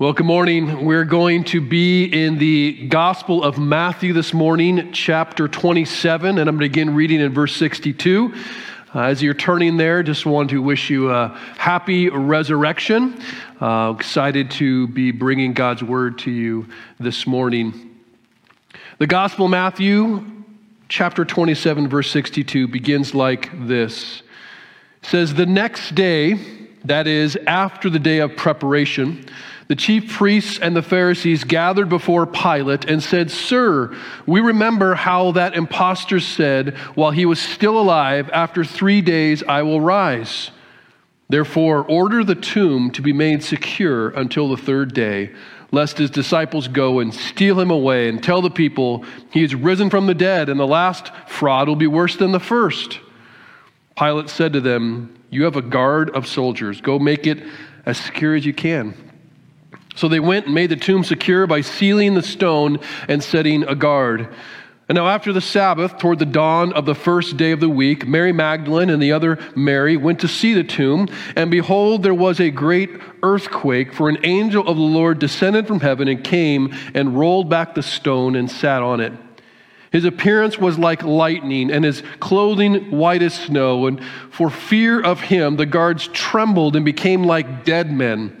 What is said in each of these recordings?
Well, good morning. We're going to be in the Gospel of Matthew this morning, chapter 27, and I'm going to begin reading in verse 62. Uh, as you're turning there, just want to wish you a happy resurrection. Uh, excited to be bringing God's word to you this morning. The Gospel of Matthew, chapter 27, verse 62, begins like this. It says, The next day, that is, after the day of preparation, the chief priests and the Pharisees gathered before Pilate and said, Sir, we remember how that impostor said, while he was still alive, After three days I will rise. Therefore, order the tomb to be made secure until the third day, lest his disciples go and steal him away and tell the people he is risen from the dead, and the last fraud will be worse than the first. Pilate said to them, You have a guard of soldiers. Go make it as secure as you can. So they went and made the tomb secure by sealing the stone and setting a guard. And now, after the Sabbath, toward the dawn of the first day of the week, Mary Magdalene and the other Mary went to see the tomb. And behold, there was a great earthquake, for an angel of the Lord descended from heaven and came and rolled back the stone and sat on it. His appearance was like lightning, and his clothing white as snow. And for fear of him, the guards trembled and became like dead men.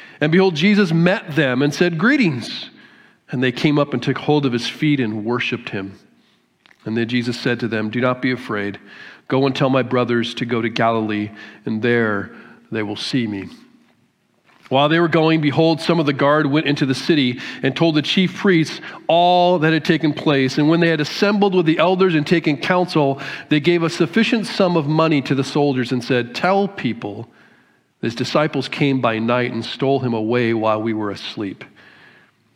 And behold, Jesus met them and said, Greetings. And they came up and took hold of his feet and worshiped him. And then Jesus said to them, Do not be afraid. Go and tell my brothers to go to Galilee, and there they will see me. While they were going, behold, some of the guard went into the city and told the chief priests all that had taken place. And when they had assembled with the elders and taken counsel, they gave a sufficient sum of money to the soldiers and said, Tell people his disciples came by night and stole him away while we were asleep.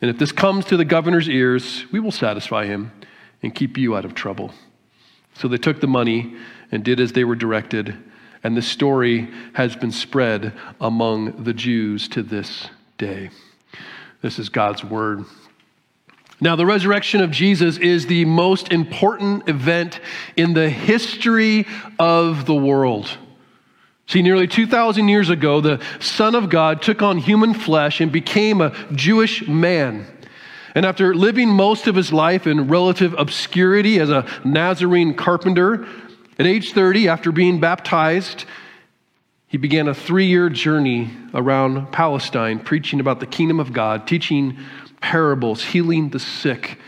And if this comes to the governor's ears, we will satisfy him and keep you out of trouble. So they took the money and did as they were directed. And this story has been spread among the Jews to this day. This is God's word. Now, the resurrection of Jesus is the most important event in the history of the world. See, nearly 2,000 years ago, the Son of God took on human flesh and became a Jewish man. And after living most of his life in relative obscurity as a Nazarene carpenter, at age 30, after being baptized, he began a three year journey around Palestine, preaching about the kingdom of God, teaching parables, healing the sick,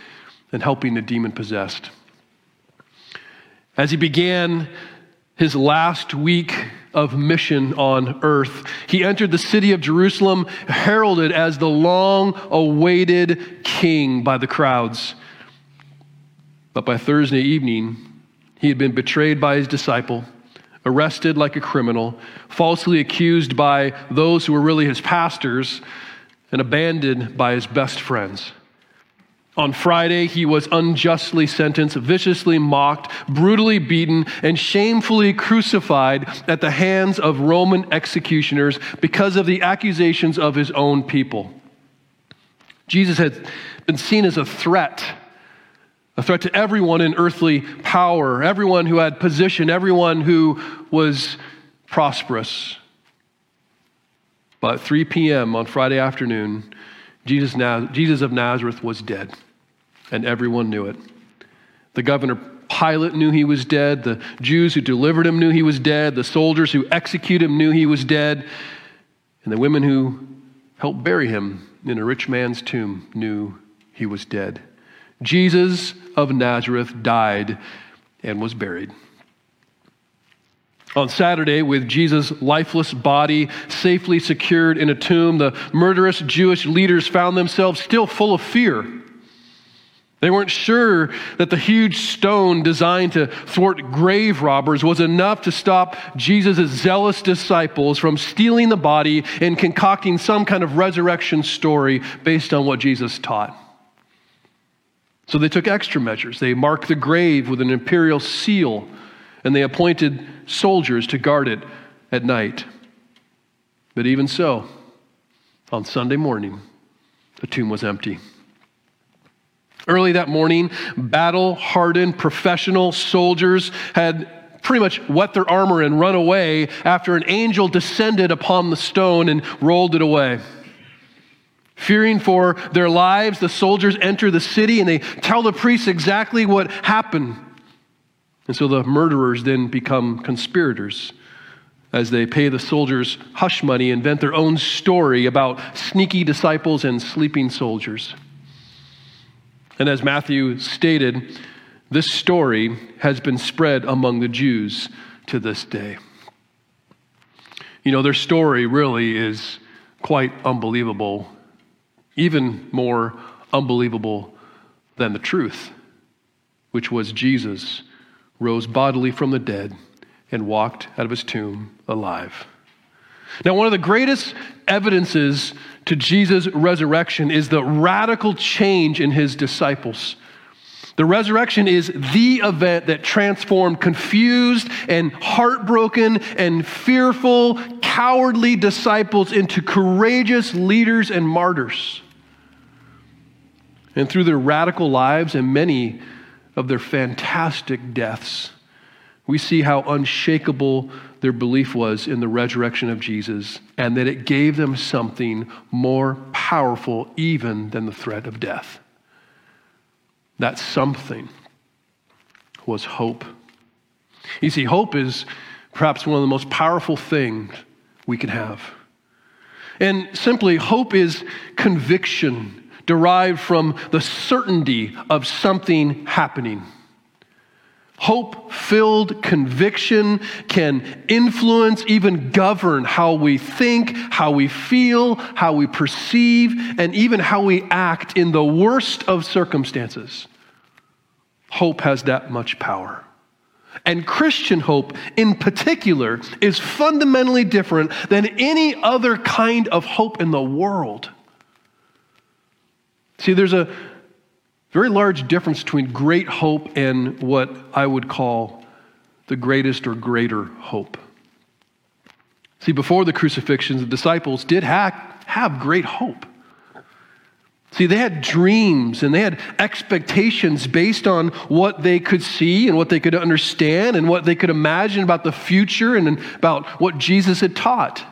and helping the demon possessed. As he began his last week of mission on earth. He entered the city of Jerusalem, heralded as the long awaited king by the crowds. But by Thursday evening, he had been betrayed by his disciple, arrested like a criminal, falsely accused by those who were really his pastors, and abandoned by his best friends. On Friday, he was unjustly sentenced, viciously mocked, brutally beaten, and shamefully crucified at the hands of Roman executioners because of the accusations of his own people. Jesus had been seen as a threat, a threat to everyone in earthly power, everyone who had position, everyone who was prosperous. But at 3 p.m. on Friday afternoon, Jesus, Jesus of Nazareth was dead and everyone knew it. The governor Pilate knew he was dead. The Jews who delivered him knew he was dead. The soldiers who executed him knew he was dead. And the women who helped bury him in a rich man's tomb knew he was dead. Jesus of Nazareth died and was buried. On Saturday, with Jesus' lifeless body safely secured in a tomb, the murderous Jewish leaders found themselves still full of fear They weren't sure that the huge stone designed to thwart grave robbers was enough to stop Jesus' zealous disciples from stealing the body and concocting some kind of resurrection story based on what Jesus taught. So they took extra measures. They marked the grave with an imperial seal, and they appointed soldiers to guard it at night. But even so, on Sunday morning, the tomb was empty. Early that morning, battle hardened professional soldiers had pretty much wet their armor and run away after an angel descended upon the stone and rolled it away. Fearing for their lives, the soldiers enter the city and they tell the priests exactly what happened. And so the murderers then become conspirators as they pay the soldiers hush money, invent their own story about sneaky disciples and sleeping soldiers. And as Matthew stated, this story has been spread among the Jews to this day. You know, their story really is quite unbelievable, even more unbelievable than the truth, which was Jesus rose bodily from the dead and walked out of his tomb alive. Now, one of the greatest evidences to Jesus' resurrection is the radical change in his disciples. The resurrection is the event that transformed confused and heartbroken and fearful, cowardly disciples into courageous leaders and martyrs. And through their radical lives and many of their fantastic deaths, we see how unshakable their belief was in the resurrection of Jesus and that it gave them something more powerful even than the threat of death. That something was hope. You see, hope is perhaps one of the most powerful things we can have. And simply, hope is conviction derived from the certainty of something happening. Hope filled conviction can influence, even govern how we think, how we feel, how we perceive, and even how we act in the worst of circumstances. Hope has that much power. And Christian hope, in particular, is fundamentally different than any other kind of hope in the world. See, there's a very large difference between great hope and what I would call the greatest or greater hope. See, before the crucifixion, the disciples did have, have great hope. See, they had dreams and they had expectations based on what they could see and what they could understand and what they could imagine about the future and about what Jesus had taught.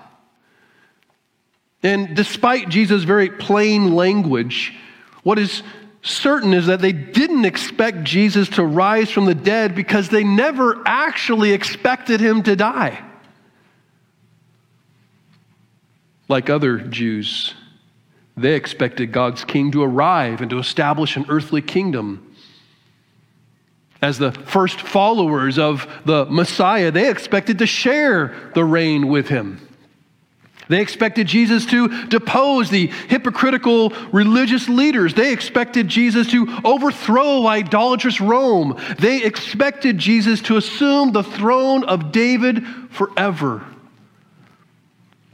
And despite Jesus' very plain language, what is certain is that they didn't expect Jesus to rise from the dead because they never actually expected him to die. Like other Jews, they expected God's king to arrive and to establish an earthly kingdom. As the first followers of the Messiah, they expected to share the reign with him. They expected Jesus to depose the hypocritical religious leaders. They expected Jesus to overthrow idolatrous Rome. They expected Jesus to assume the throne of David forever.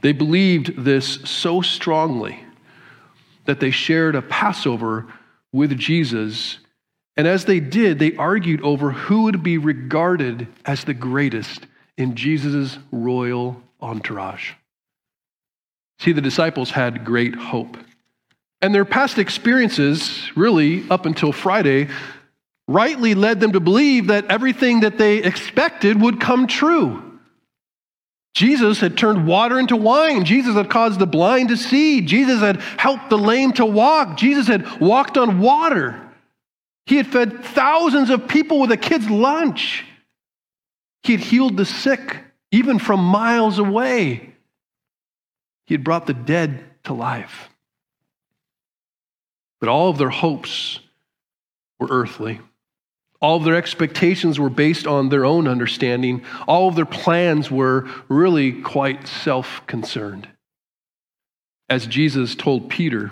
They believed this so strongly that they shared a Passover with Jesus. And as they did, they argued over who would be regarded as the greatest in Jesus' royal entourage. See, the disciples had great hope. And their past experiences, really up until Friday, rightly led them to believe that everything that they expected would come true. Jesus had turned water into wine. Jesus had caused the blind to see. Jesus had helped the lame to walk. Jesus had walked on water. He had fed thousands of people with a kid's lunch. He had healed the sick, even from miles away. He had brought the dead to life. But all of their hopes were earthly. All of their expectations were based on their own understanding. All of their plans were really quite self concerned. As Jesus told Peter,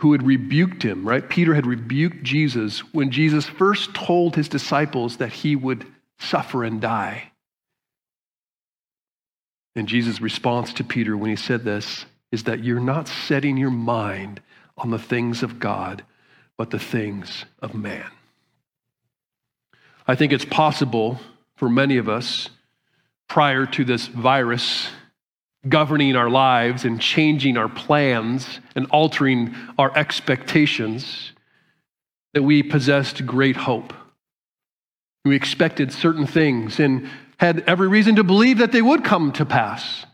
who had rebuked him, right? Peter had rebuked Jesus when Jesus first told his disciples that he would suffer and die. And Jesus' response to Peter when he said this is that you're not setting your mind on the things of God, but the things of man. I think it's possible for many of us prior to this virus governing our lives and changing our plans and altering our expectations that we possessed great hope. We expected certain things and had every reason to believe that they would come to pass.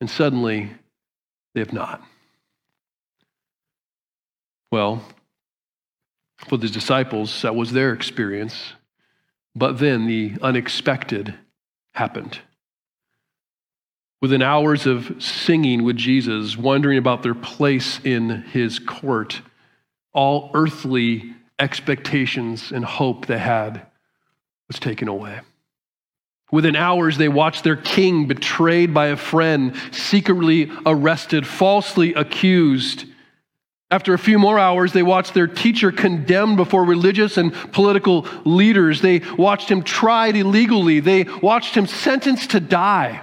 And suddenly, they have not. Well, for the disciples, that was their experience. But then the unexpected happened. Within hours of singing with Jesus, wondering about their place in his court, all earthly expectations and hope they had was taken away. Within hours, they watched their king betrayed by a friend, secretly arrested, falsely accused. After a few more hours, they watched their teacher condemned before religious and political leaders. They watched him tried illegally. They watched him sentenced to die.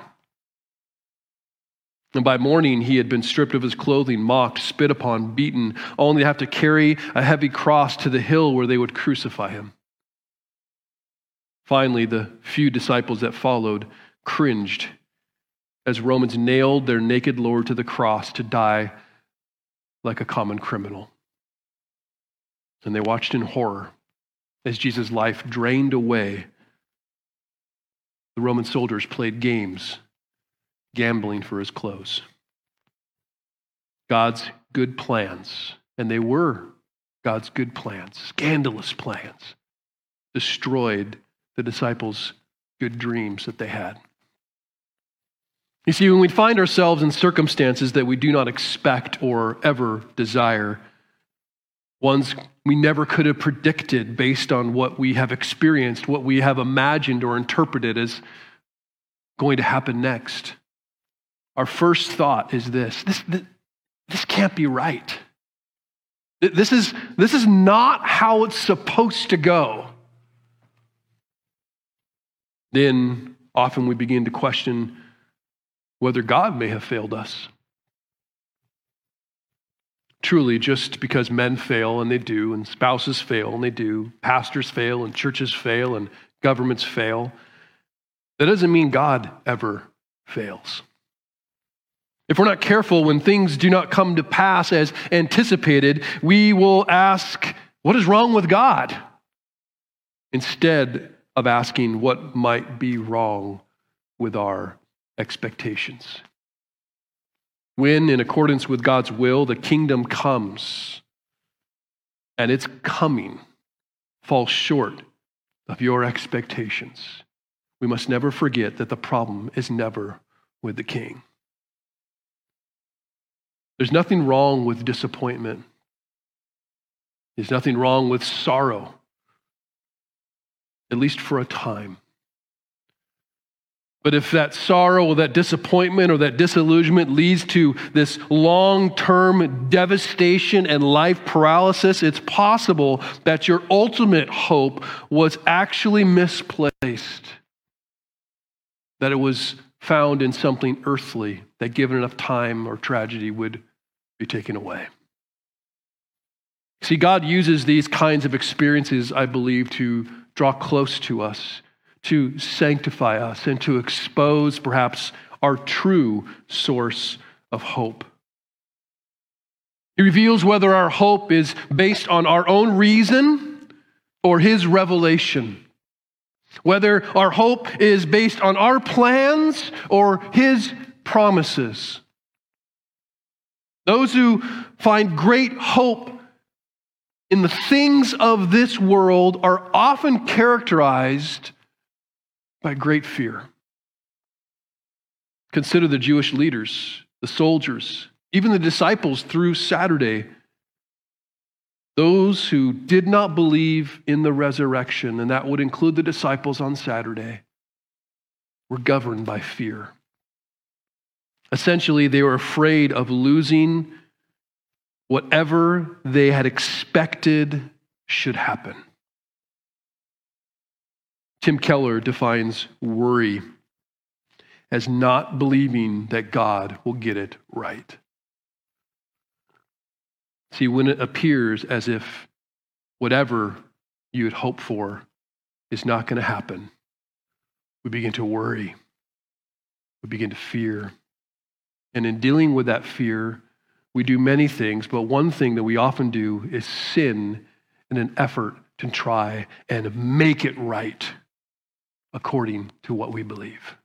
And by morning, he had been stripped of his clothing, mocked, spit upon, beaten, only to have to carry a heavy cross to the hill where they would crucify him. Finally, the few disciples that followed cringed as Romans nailed their naked Lord to the cross to die like a common criminal. And they watched in horror as Jesus' life drained away. The Roman soldiers played games gambling for his clothes. God's good plans, and they were God's good plans, scandalous plans, destroyed the disciples' good dreams that they had. You see, when we find ourselves in circumstances that we do not expect or ever desire, ones we never could have predicted based on what we have experienced, what we have imagined or interpreted as going to happen next our first thought is this this, this, this can't be right. This is, this is not how it's supposed to go. Then often we begin to question whether God may have failed us. Truly, just because men fail, and they do, and spouses fail, and they do, pastors fail, and churches fail, and governments fail, that doesn't mean God ever fails. If we're not careful, when things do not come to pass as anticipated, we will ask, What is wrong with God? instead of asking what might be wrong with our expectations. When, in accordance with God's will, the kingdom comes and its coming falls short of your expectations, we must never forget that the problem is never with the king. There's nothing wrong with disappointment. There's nothing wrong with sorrow, at least for a time. But if that sorrow or that disappointment or that disillusionment leads to this long term devastation and life paralysis, it's possible that your ultimate hope was actually misplaced. That it was found in something earthly that, given enough time or tragedy, would be taken away. See, God uses these kinds of experiences, I believe, to draw close to us, to sanctify us, and to expose perhaps our true source of hope. He reveals whether our hope is based on our own reason or His revelation, whether our hope is based on our plans or His promises. Those who find great hope in the things of this world are often characterized by great fear. Consider the Jewish leaders, the soldiers, even the disciples through Saturday. Those who did not believe in the resurrection, and that would include the disciples on Saturday, were governed by fear. Essentially, they were afraid of losing whatever they had expected should happen. Tim Keller defines worry as not believing that God will get it right. See, when it appears as if whatever you had hoped for is not going to happen, we begin to worry. We begin to fear. And in dealing with that fear, we do many things, but one thing that we often do is sin in an effort to try and make it right according to what we believe.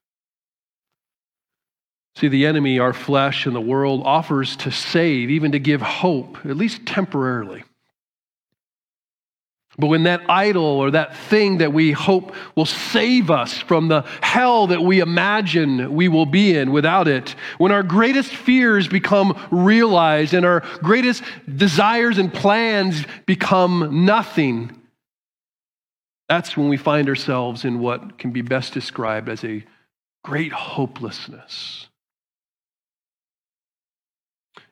See, the enemy, our flesh, and the world offers to save, even to give hope, at least temporarily. But when that idol or that thing that we hope will save us from the hell that we imagine we will be in without it, when our greatest fears become realized and our greatest desires and plans become nothing, that's when we find ourselves in what can be best described as a great hopelessness.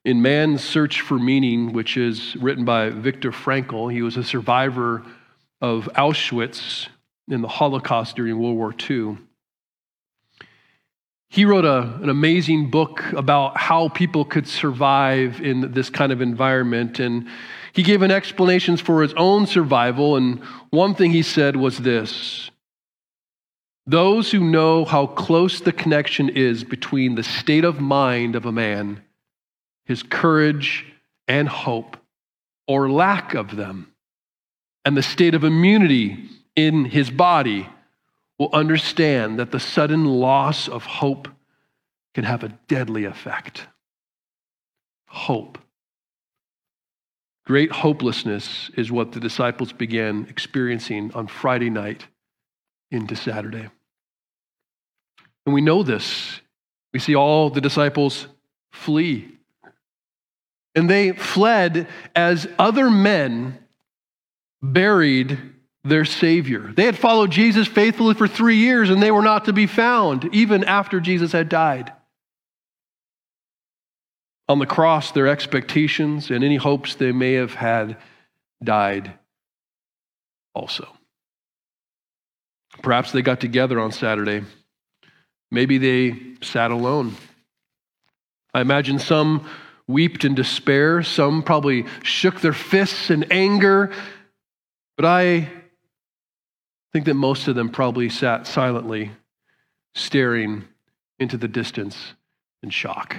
In Man's Search for Meaning, which is written by Viktor Frankl, he was a survivor of Auschwitz in the Holocaust during World War II. He wrote a, an amazing book about how people could survive in this kind of environment. And he gave an explanations for his own survival. And one thing he said was this Those who know how close the connection is between the state of mind of a man his courage and hope, or lack of them, and the state of immunity in his body, will understand that the sudden loss of hope can have a deadly effect. Hope. Great hopelessness is what the disciples began experiencing on Friday night into Saturday. And we know this. We see all the disciples flee and they fled as other men buried their Savior. They had followed Jesus faithfully for three years and they were not to be found, even after Jesus had died. On the cross, their expectations and any hopes they may have had died also. Perhaps they got together on Saturday. Maybe they sat alone. I imagine some wept in despair. Some probably shook their fists in anger. But I think that most of them probably sat silently, staring into the distance in shock.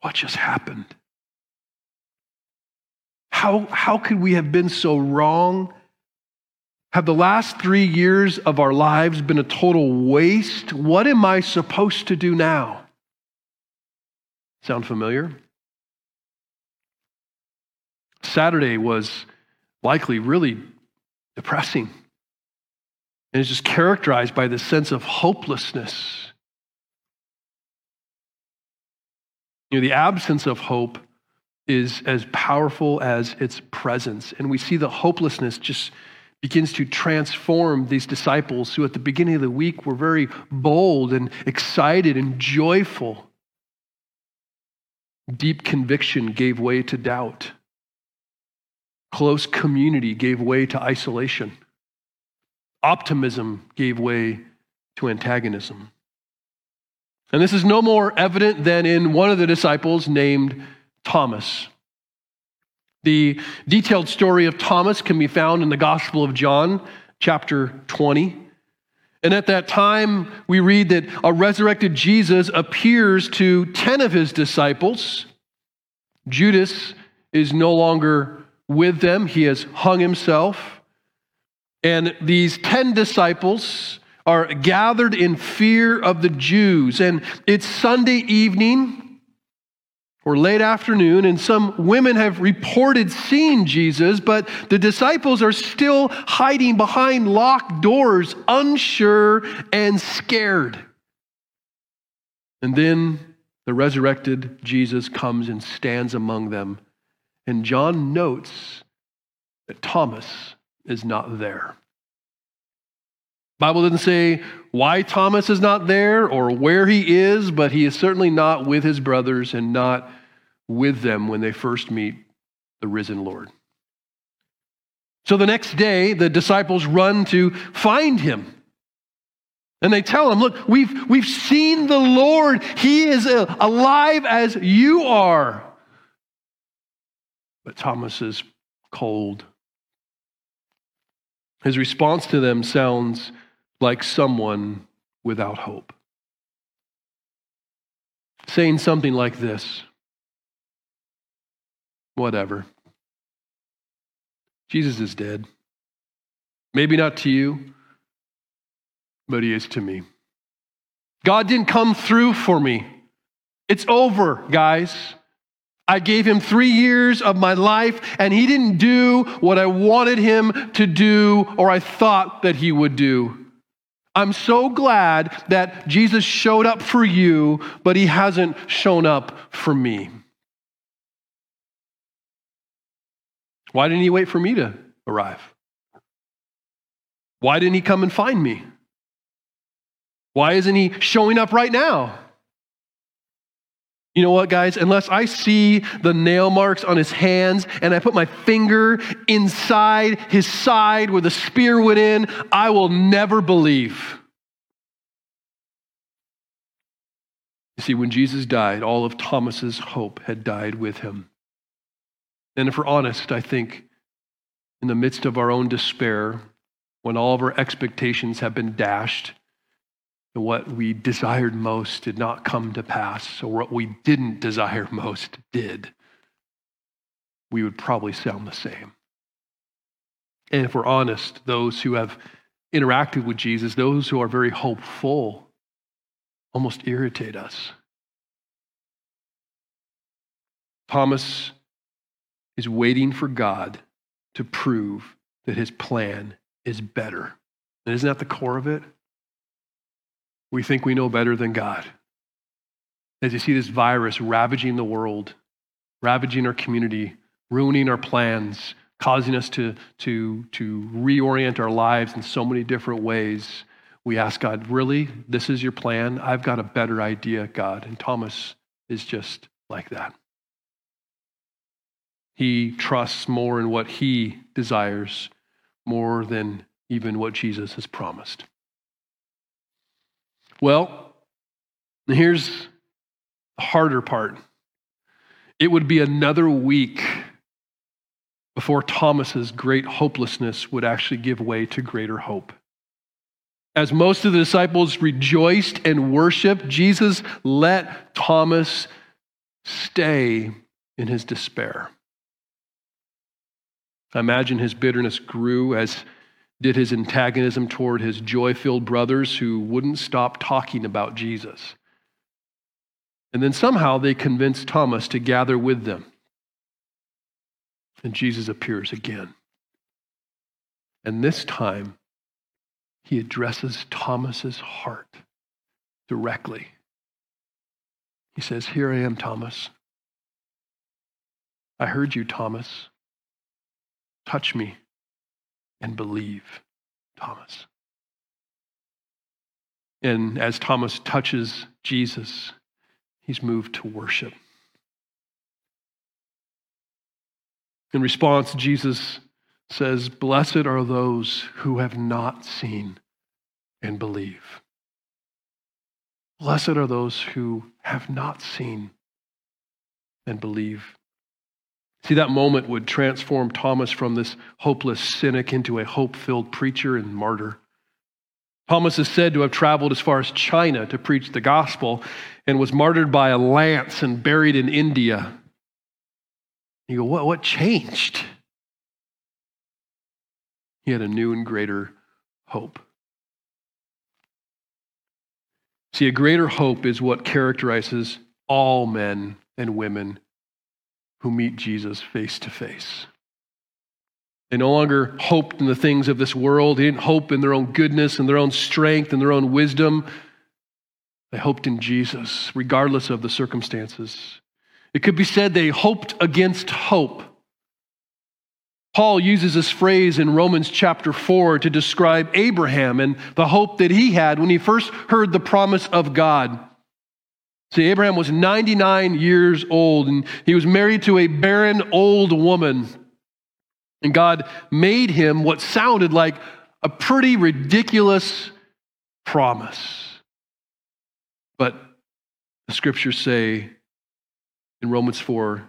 What just happened? How, how could we have been so wrong? Have the last three years of our lives been a total waste? What am I supposed to do now? Sound familiar? Saturday was likely really depressing. And it's just characterized by this sense of hopelessness. You know, the absence of hope is as powerful as its presence. And we see the hopelessness just begins to transform these disciples who, at the beginning of the week, were very bold and excited and joyful. Deep conviction gave way to doubt. Close community gave way to isolation. Optimism gave way to antagonism. And this is no more evident than in one of the disciples named Thomas. The detailed story of Thomas can be found in the Gospel of John, chapter 20. And at that time, we read that a resurrected Jesus appears to 10 of his disciples. Judas is no longer with them, he has hung himself. And these 10 disciples are gathered in fear of the Jews. And it's Sunday evening or late afternoon, and some women have reported seeing Jesus, but the disciples are still hiding behind locked doors, unsure and scared. And then the resurrected Jesus comes and stands among them. And John notes that Thomas is not there. Bible doesn't say why Thomas is not there or where he is, but he is certainly not with his brothers and not with them when they first meet the risen Lord. So the next day, the disciples run to find him. And they tell him, Look, we've, we've seen the Lord. He is alive as you are. But Thomas is cold. His response to them sounds like someone without hope. Saying something like this Whatever. Jesus is dead. Maybe not to you, but he is to me. God didn't come through for me. It's over, guys. I gave him three years of my life, and he didn't do what I wanted him to do or I thought that he would do. I'm so glad that Jesus showed up for you, but he hasn't shown up for me. Why didn't he wait for me to arrive? Why didn't he come and find me? Why isn't he showing up right now? You know what, guys? Unless I see the nail marks on his hands and I put my finger inside his side where the spear went in, I will never believe. You see, when Jesus died, all of Thomas's hope had died with him. And if we're honest, I think in the midst of our own despair, when all of our expectations have been dashed, and what we desired most did not come to pass, or what we didn't desire most did, we would probably sound the same. And if we're honest, those who have interacted with Jesus, those who are very hopeful, almost irritate us. Thomas is waiting for God to prove that his plan is better. And isn't that the core of it? We think we know better than God. As you see this virus ravaging the world, ravaging our community, ruining our plans, causing us to, to, to reorient our lives in so many different ways, we ask God, Really? This is your plan? I've got a better idea, God. And Thomas is just like that. He trusts more in what he desires more than even what Jesus has promised. Well, here's the harder part it would be another week before Thomas's great hopelessness would actually give way to greater hope. As most of the disciples rejoiced and worshiped, Jesus let Thomas stay in his despair. I imagine his bitterness grew as did his antagonism toward his joy filled brothers who wouldn't stop talking about Jesus. And then somehow they convinced Thomas to gather with them. And Jesus appears again. And this time, he addresses Thomas's heart directly. He says, Here I am, Thomas. I heard you, Thomas. Touch me and believe, Thomas. And as Thomas touches Jesus, he's moved to worship. In response, Jesus says, Blessed are those who have not seen and believe. Blessed are those who have not seen and believe. See, that moment would transform Thomas from this hopeless cynic into a hope filled preacher and martyr. Thomas is said to have traveled as far as China to preach the gospel and was martyred by a lance and buried in India. You go, what, what changed? He had a new and greater hope. See, a greater hope is what characterizes all men and women who meet Jesus face to face. They no longer hoped in the things of this world. They didn't hope in their own goodness and their own strength and their own wisdom. They hoped in Jesus, regardless of the circumstances. It could be said they hoped against hope. Paul uses this phrase in Romans chapter 4 to describe Abraham and the hope that he had when he first heard the promise of God. See, Abraham was 99 years old and he was married to a barren old woman. And God made him what sounded like a pretty ridiculous promise. But the scriptures say in Romans 4,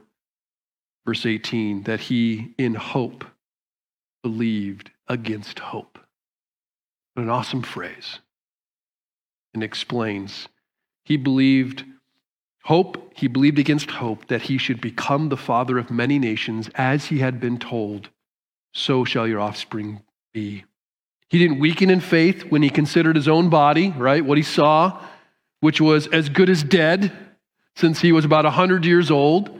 verse 18, that he in hope believed against hope. What an awesome phrase. And explains he believed hope, he believed against hope that he should become the father of many nations as he had been told, so shall your offspring be. He didn't weaken in faith when he considered his own body, right? What he saw, which was as good as dead since he was about 100 years old,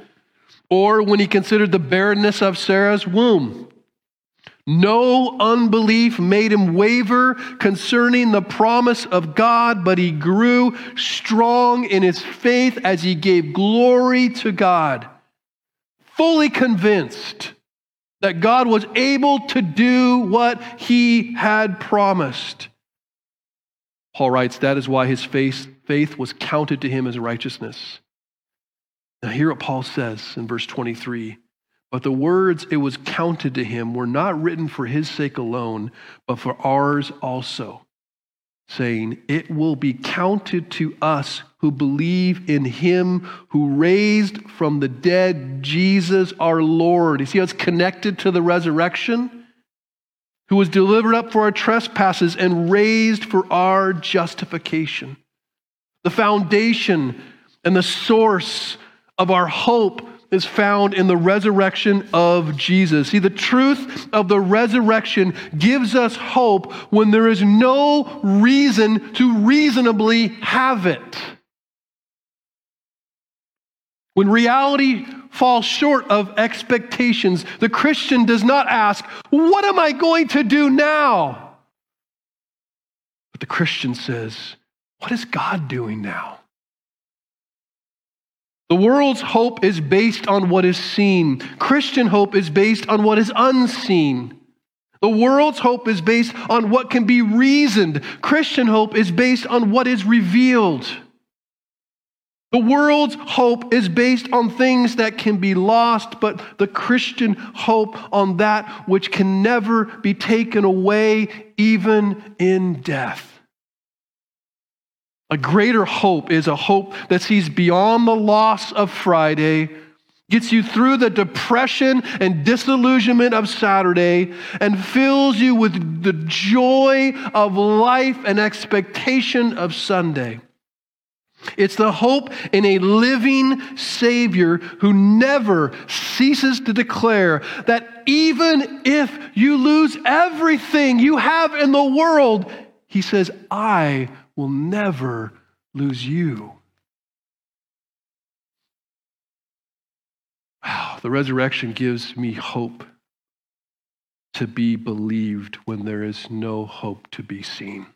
or when he considered the barrenness of Sarah's womb. No unbelief made him waver concerning the promise of God, but he grew strong in his faith as he gave glory to God, fully convinced that God was able to do what he had promised. Paul writes, That is why his faith, faith was counted to him as righteousness. Now, hear what Paul says in verse 23 but the words it was counted to him were not written for his sake alone, but for ours also, saying, It will be counted to us who believe in him who raised from the dead Jesus our Lord. You see how it's connected to the resurrection? Who was delivered up for our trespasses and raised for our justification. The foundation and the source of our hope is found in the resurrection of Jesus. See, the truth of the resurrection gives us hope when there is no reason to reasonably have it. When reality falls short of expectations, the Christian does not ask, What am I going to do now? But the Christian says, What is God doing now? The world's hope is based on what is seen. Christian hope is based on what is unseen. The world's hope is based on what can be reasoned. Christian hope is based on what is revealed. The world's hope is based on things that can be lost, but the Christian hope on that which can never be taken away, even in death. A greater hope is a hope that sees beyond the loss of Friday, gets you through the depression and disillusionment of Saturday, and fills you with the joy of life and expectation of Sunday. It's the hope in a living Savior who never ceases to declare that even if you lose everything you have in the world, He says, I will never lose you. Wow, the resurrection gives me hope to be believed when there is no hope to be seen.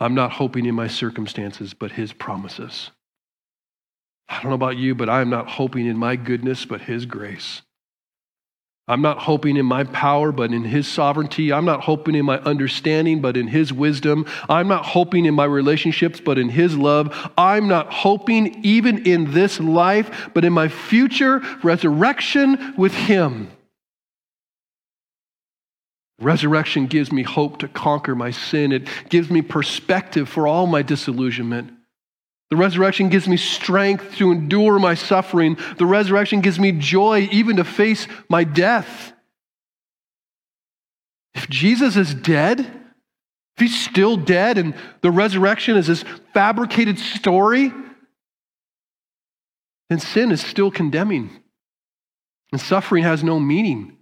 I'm not hoping in my circumstances, but His promises. I don't know about you, but I'm not hoping in my goodness, but His grace. I'm not hoping in my power, but in His sovereignty. I'm not hoping in my understanding, but in His wisdom. I'm not hoping in my relationships, but in His love. I'm not hoping even in this life, but in my future resurrection with Him. Resurrection gives me hope to conquer my sin. It gives me perspective for all my disillusionment. The resurrection gives me strength to endure my suffering. The resurrection gives me joy even to face my death. If Jesus is dead, if he's still dead and the resurrection is this fabricated story, then sin is still condemning. And suffering has no meaning.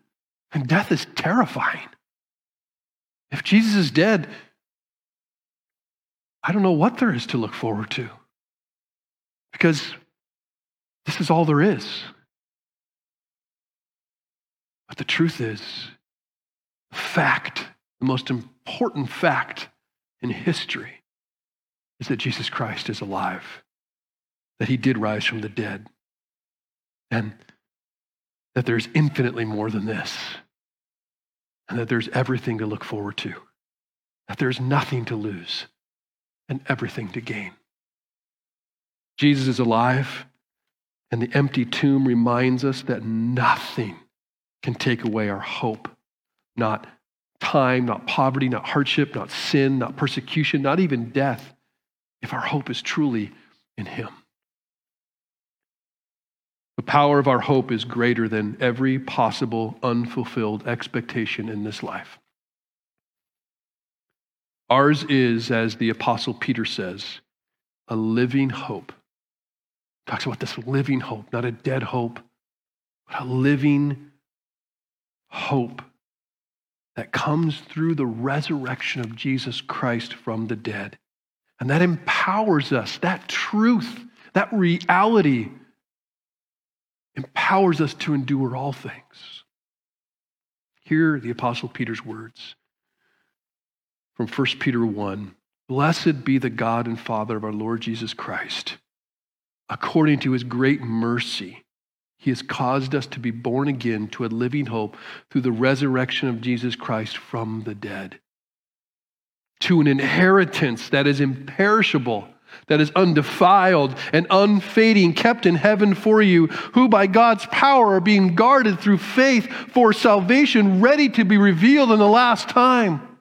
And death is terrifying. If Jesus is dead, I don't know what there is to look forward to. Because this is all there is. But the truth is, the fact, the most important fact in history is that Jesus Christ is alive, that he did rise from the dead, and that there's infinitely more than this, and that there's everything to look forward to, that there's nothing to lose, and everything to gain. Jesus is alive, and the empty tomb reminds us that nothing can take away our hope. Not time, not poverty, not hardship, not sin, not persecution, not even death, if our hope is truly in Him. The power of our hope is greater than every possible unfulfilled expectation in this life. Ours is, as the Apostle Peter says, a living hope. Talks about this living hope, not a dead hope, but a living hope that comes through the resurrection of Jesus Christ from the dead. And that empowers us, that truth, that reality empowers us to endure all things. Hear the Apostle Peter's words from 1 Peter 1 Blessed be the God and Father of our Lord Jesus Christ. According to his great mercy, he has caused us to be born again to a living hope through the resurrection of Jesus Christ from the dead, to an inheritance that is imperishable that is undefiled and unfading, kept in heaven for you, who by God's power are being guarded through faith for salvation, ready to be revealed in the last time.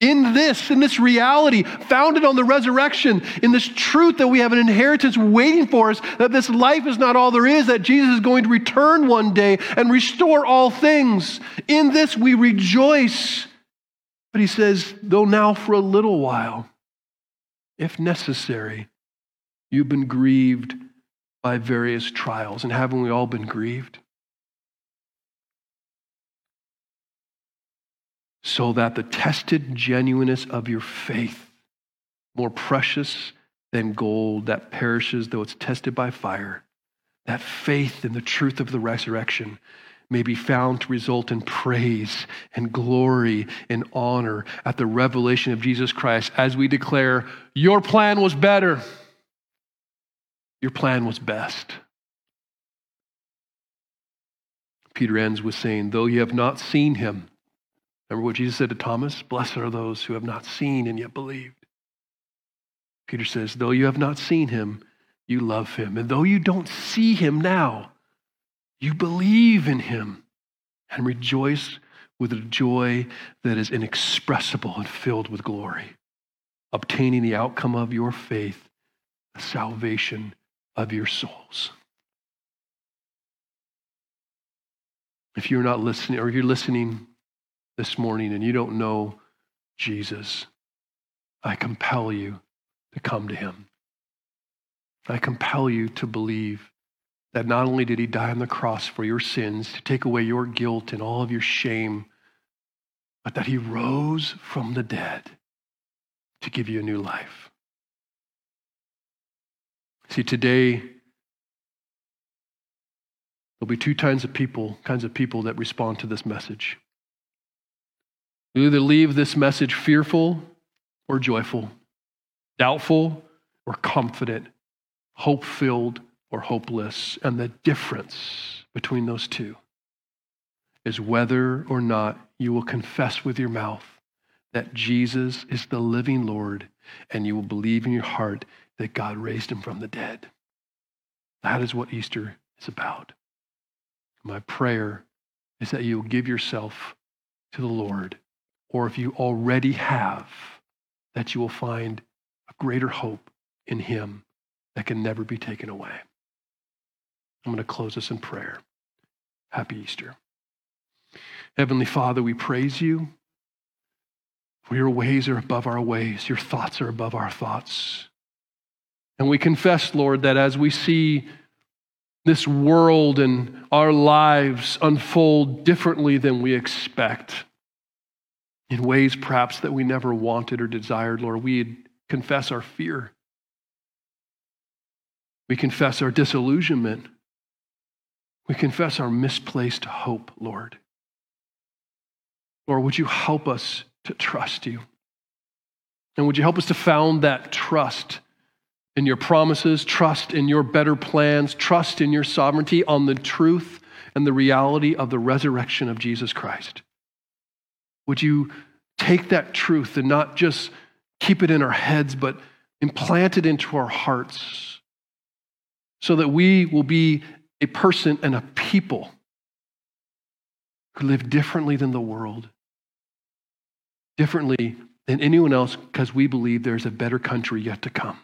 In this, in this reality, founded on the resurrection, in this truth that we have an inheritance waiting for us, that this life is not all there is, that Jesus is going to return one day and restore all things. In this we rejoice. But he says, though now for a little while, if necessary, you've been grieved by various trials. And haven't we all been grieved? So that the tested genuineness of your faith, more precious than gold that perishes though it's tested by fire, that faith in the truth of the resurrection may be found to result in praise and glory and honor at the revelation of Jesus Christ as we declare, Your plan was better. Your plan was best. Peter ends with saying, Though you have not seen him, remember what Jesus said to Thomas? Blessed are those who have not seen and yet believed. Peter says, Though you have not seen him, you love him. And though you don't see him now, you believe in him and rejoice with a joy that is inexpressible and filled with glory, obtaining the outcome of your faith, the salvation of your souls. If you're not listening, or you're listening this morning and you don't know Jesus, I compel you to come to him. I compel you to believe that not only did he die on the cross for your sins, to take away your guilt and all of your shame, but that he rose from the dead to give you a new life. See, today, there'll be two kinds of people, kinds of people that respond to this message. You either leave this message fearful or joyful, doubtful or confident, hope filled or hopeless. And the difference between those two is whether or not you will confess with your mouth that Jesus is the living Lord and you will believe in your heart that God raised him from the dead. That is what Easter is about. My prayer is that you will give yourself to the Lord, or if you already have, that you will find a greater hope in him that can never be taken away. I'm going to close us in prayer. Happy Easter. Heavenly Father, we praise you. For your ways are above our ways, your thoughts are above our thoughts. And we confess, Lord, that as we see this world and our lives unfold differently than we expect, in ways perhaps that we never wanted or desired, Lord, we confess our fear. We confess our disillusionment. We confess our misplaced hope, Lord. Lord, would you help us to trust you? And would you help us to found that trust in your promises, trust in your better plans, trust in your sovereignty on the truth and the reality of the resurrection of Jesus Christ? Would you take that truth and not just keep it in our heads, but implant it into our hearts so that we will be a person and a people who live differently than the world, differently than anyone else, because we believe there's a better country yet to come.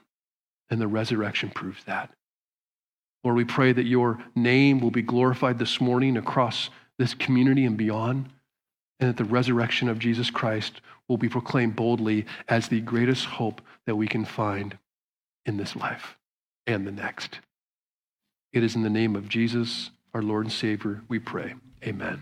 And the resurrection proves that. Lord, we pray that your name will be glorified this morning across this community and beyond, and that the resurrection of Jesus Christ will be proclaimed boldly as the greatest hope that we can find in this life and the next. It is in the name of Jesus, our Lord and Savior, we pray. Amen.